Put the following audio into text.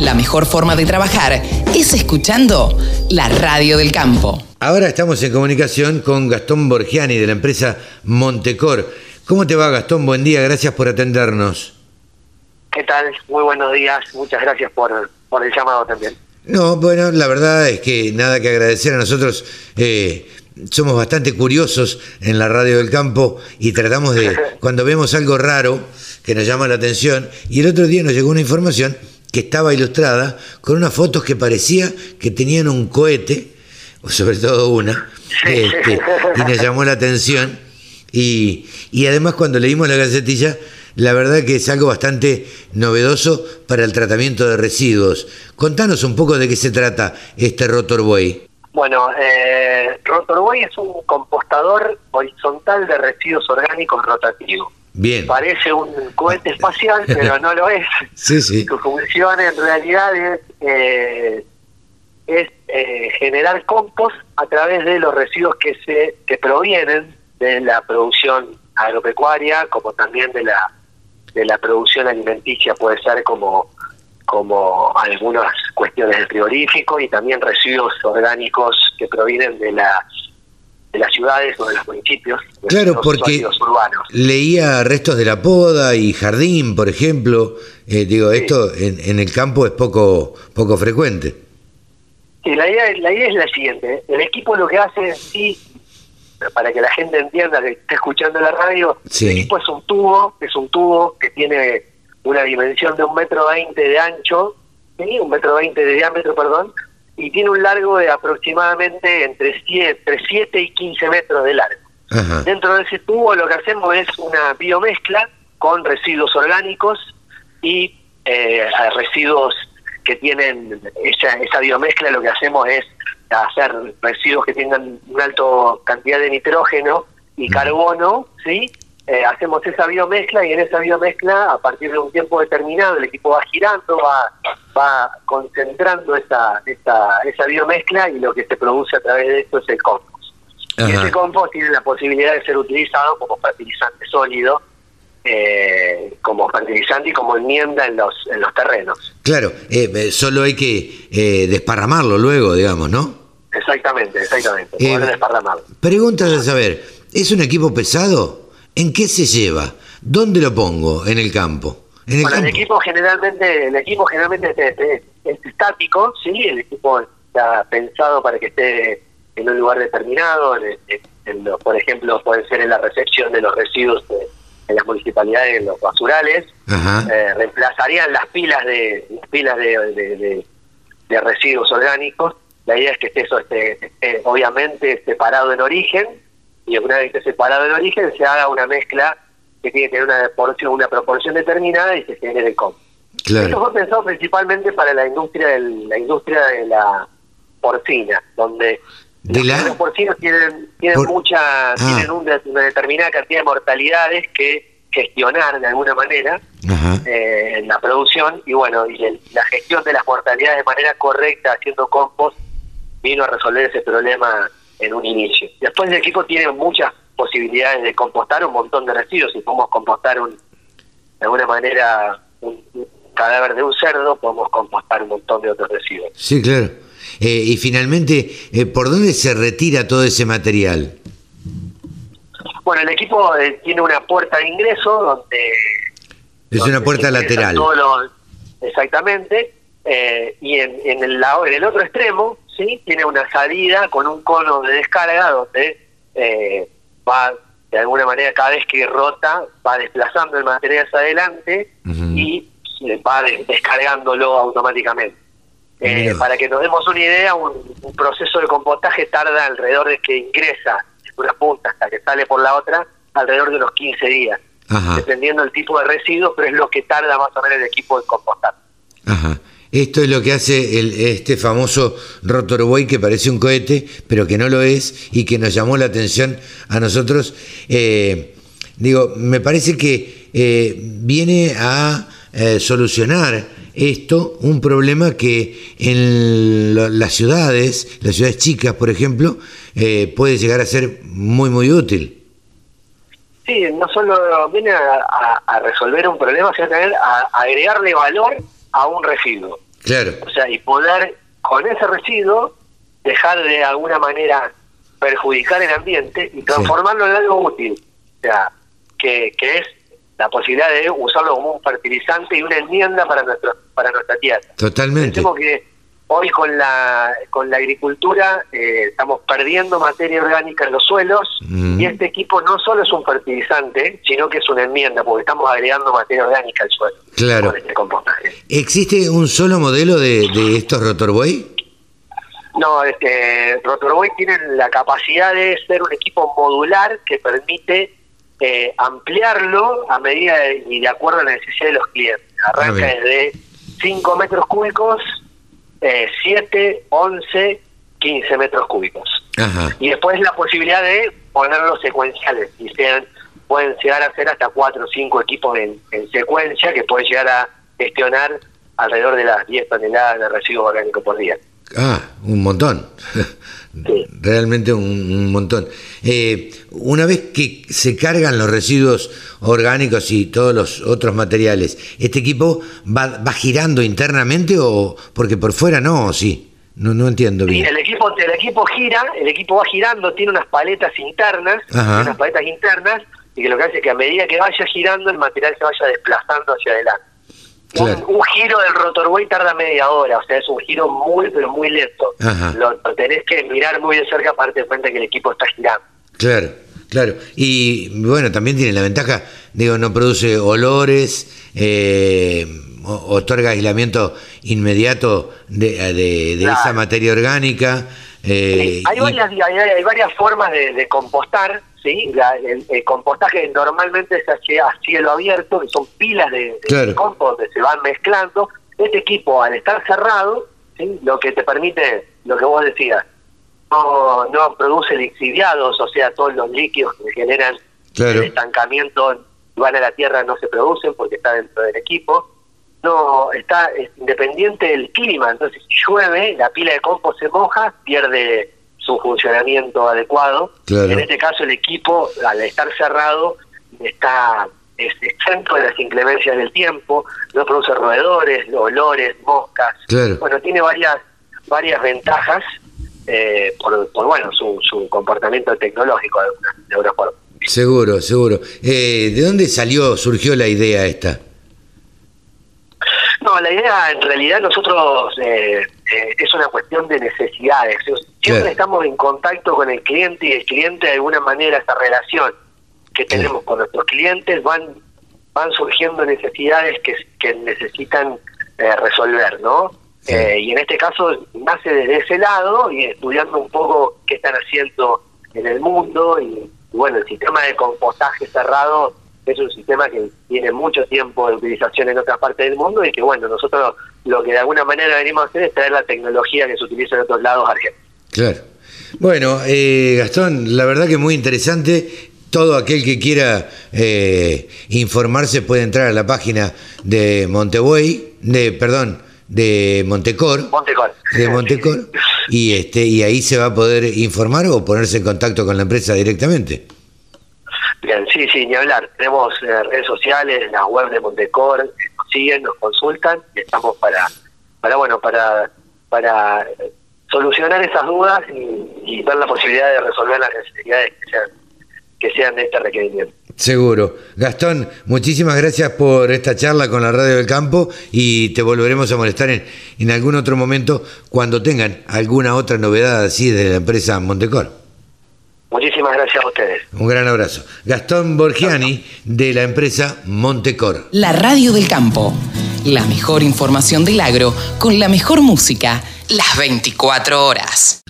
La mejor forma de trabajar es escuchando la radio del campo. Ahora estamos en comunicación con Gastón Borgiani de la empresa Montecor. ¿Cómo te va Gastón? Buen día, gracias por atendernos. ¿Qué tal? Muy buenos días, muchas gracias por, por el llamado también. No, bueno, la verdad es que nada que agradecer a nosotros. Eh, somos bastante curiosos en la radio del campo y tratamos de, cuando vemos algo raro que nos llama la atención, y el otro día nos llegó una información que estaba ilustrada con unas fotos que parecía que tenían un cohete, o sobre todo una, este, y nos llamó la atención. Y, y además cuando leímos la gacetilla, la verdad que es algo bastante novedoso para el tratamiento de residuos. Contanos un poco de qué se trata este Rotorway. Bueno, eh, Rotorway es un compostador horizontal de residuos orgánicos rotativo. Bien. Parece un cohete espacial, pero no lo es. Sí, sí. Su función en realidad es, eh, es eh, generar compost a través de los residuos que se que provienen de la producción agropecuaria, como también de la de la producción alimenticia, puede ser como como algunas cuestiones del frigorífico y también residuos orgánicos que provienen de las de las ciudades o de los municipios. Claro, porque urbanos. leía restos de la poda y jardín, por ejemplo. Eh, digo, esto en, en, el campo es poco poco frecuente. Sí, la idea, la idea es la siguiente. El equipo lo que hace, sí, para que la gente entienda que está escuchando la radio, el equipo es un tubo, es un tubo que tiene una dimensión de un metro veinte de ancho, ¿sí? un metro veinte de diámetro, perdón, y tiene un largo de aproximadamente entre 7, y 15 metros de largo. Dentro de ese tubo lo que hacemos es una biomezcla con residuos orgánicos y eh, residuos que tienen esa, esa biomezcla, lo que hacemos es hacer residuos que tengan una alta cantidad de nitrógeno y carbono, ¿sí? Eh, hacemos esa biomezcla y en esa biomezcla, a partir de un tiempo determinado, el equipo va girando, va, va concentrando esa, esa, esa biomezcla y lo que se produce a través de esto es el compost. Y ese compost tiene la posibilidad de ser utilizado como fertilizante sólido, eh, como fertilizante y como enmienda en los, en los terrenos. Claro, eh, eh solo hay que eh, desparramarlo luego, digamos, ¿no? Exactamente, exactamente. Eh, desparramarlo. Preguntas a saber, ¿es un equipo pesado? ¿En qué se lleva? ¿Dónde lo pongo en el campo? ¿En el, bueno, el equipo generalmente, el equipo generalmente es, estático, sí, el equipo está pensado para que esté en un lugar determinado, por ejemplo, puede ser en la recepción de los residuos de, en las municipalidades, en los basurales, eh, reemplazarían las pilas de pilas de, de, residuos orgánicos. La idea es que eso esté, obviamente separado en origen y una vez que separado en origen se haga una mezcla que tiene que tener una proporción, una proporción determinada y se genere el compost. Esto fue pensado principalmente para la industria del, la industria de la porcina, donde los porcinos tienen, tienen mucha, ah. tienen una, determinada cantidad de mortalidades que gestionar de alguna manera eh, en la producción y bueno, y la gestión de las mortalidades de manera correcta haciendo compost vino a resolver ese problema en un inicio. Después el equipo tiene muchas posibilidades de compostar un montón de residuos. Si podemos compostar un, de alguna manera un, cadáver de un cerdo, podemos compostar un montón de otros residuos. Sí, claro. Eh, y finalmente, eh, ¿por dónde se retira todo ese material? Bueno, el equipo eh, tiene una puerta de ingreso donde... Es una puerta lateral. exactamente. y en, en, el, en el otro extremo ¿sí? Tiene una salida con un cono de descarga donde eh, va, de alguna manera, cada vez que rota, va desplazando el material hacia adelante y va descargándolo automáticamente. Eh, para que nos demos una idea, un, proceso de compostaje tarda alrededor de que ingresa una punta hasta que sale por la otra, alrededor de unos 15 días, dependiendo del tipo de residuos, pero es lo que tarda más o menos el equipo de compostar. Ajá. Esto es lo que hace el, este famoso Rotorboy que parece un cohete, pero que no lo es y que nos llamó la atención a nosotros. Eh, digo, me parece que eh, viene a eh, solucionar esto, un problema que en las ciudades, las ciudades chicas, por ejemplo, puede llegar a ser muy, muy útil. Sí, no solo viene a, resolver un problema, sino también a agregarle valor a un residuo. Claro. O sea, y poder con ese residuo dejar de alguna manera perjudicar el ambiente y transformarlo en algo útil. O sea, que, que es la posibilidad de usarlo como un fertilizante y una enmienda para nuestro, para nuestra tierra. Totalmente. Pensemos que hoy con la con la agricultura eh, estamos perdiendo materia orgánica en los suelos Mm. y este equipo no solo es un fertilizante, sino que es una enmienda porque estamos agregando materia orgánica al suelo Claro. con este compostaje. ¿Existe un solo modelo de, de estos Rotorboy? No, este, Rotorboy tiene la capacidad de ser un equipo modular que permite eh, ampliarlo a medida de- y de acuerdo a la necesidad de los clientes. Arranca Ah, bien. desde 5 metros cúbicos, eh, 7, 11, 15 metros cúbicos. Ajá. Y después la posibilidad de ponerlos secuenciales y sean pueden llegar a ser hasta 4 o 5 equipos en, en secuencia que pueden llegar a gestionar alrededor de las 10 toneladas de residuos orgánicos por día. Ah, un montón. Sí. Realmente un, un montón. Eh, una vez que se cargan los residuos orgánicos y todos los otros materiales, ¿este equipo va, va girando internamente o porque por fuera no? ¿O sí? No, no entiendo Sí, bien. el equipo, el equipo gira, el equipo va girando, tiene unas paletas internas, Ajá. unas paletas internas, y que lo que hace es que a medida que vaya girando, el material se vaya desplazando hacia adelante. Claro. Un, un giro del rotorway tarda media hora, o sea, es un giro muy, pero muy lento. Lo, lo tenés que mirar muy de cerca para darte cuenta que el equipo está girando. Claro, claro. Y bueno, también tiene la ventaja, digo, no produce olores, eh, otorga aislamiento inmediato de, de- de Claro. esa materia orgánica. eh, hay, y- varias, hay, hay varias formas de, de compostar, ¿sí? La- el, el compostaje normalmente hace a cielo abierto, que son pilas de, de Claro. compost se van mezclando. Este equipo, al estar cerrado, ¿sí? lo que te permite, lo que vos decías, no, no produce lixiviados, o sea, todos los líquidos que generan Claro. el estancamiento y van a la tierra no se producen porque está dentro del equipo. No, está es independiente del clima, entonces si llueve, la pila de compost se moja, pierde su funcionamiento adecuado. Claro. En este caso el equipo, al estar cerrado, está es exento de las inclemencias del tiempo, no produce roedores, olores, moscas. Claro. Bueno, tiene varias varias ventajas eh, por, por, bueno su, su comportamiento tecnológico de de. Seguro, seguro. Eh, ¿De dónde salió, surgió la idea esta? No, la idea en realidad nosotros eh, eh, es una cuestión de necesidades. Siempre estamos en contacto con el cliente y el cliente de alguna manera esa relación que tenemos con nuestros clientes van van surgiendo necesidades que, que necesitan eh, resolver, ¿no? Sí. Eh, y en este caso nace desde ese lado y estudiando un poco qué están haciendo en el mundo y bueno, el sistema de compostaje cerrado es un sistema que tiene mucho tiempo de utilización en otras partes del mundo y que bueno, nosotros lo que de alguna manera venimos a hacer es traer la tecnología que se utiliza en otros lados argentinos. Claro. Bueno, eh, Gastón, la verdad que muy interesante. Todo aquel que quiera eh, informarse puede entrar a la página de Montebuey, de, perdón, de Montecor, Montecor. de Montecor, y este y ahí se va a poder informar o ponerse en contacto con la empresa directamente. Bien, sí, sí, ni hablar. Tenemos eh, redes sociales, la web de Montecor, nos siguen, nos consultan y estamos para, para bueno, para, para eh, solucionar esas dudas y, y ver la posibilidad de resolver las necesidades que sean, que sean de este requerimiento. Seguro. Gastón, muchísimas gracias por esta charla con la Radio del Campo y te volveremos a molestar en, en algún otro momento cuando tengan alguna otra novedad así de la empresa Montecor. Muchísimas gracias a ustedes. Un gran abrazo. Gastón Borgiani de la empresa Montecor. La radio del campo. La mejor información del agro con la mejor música las 24 horas.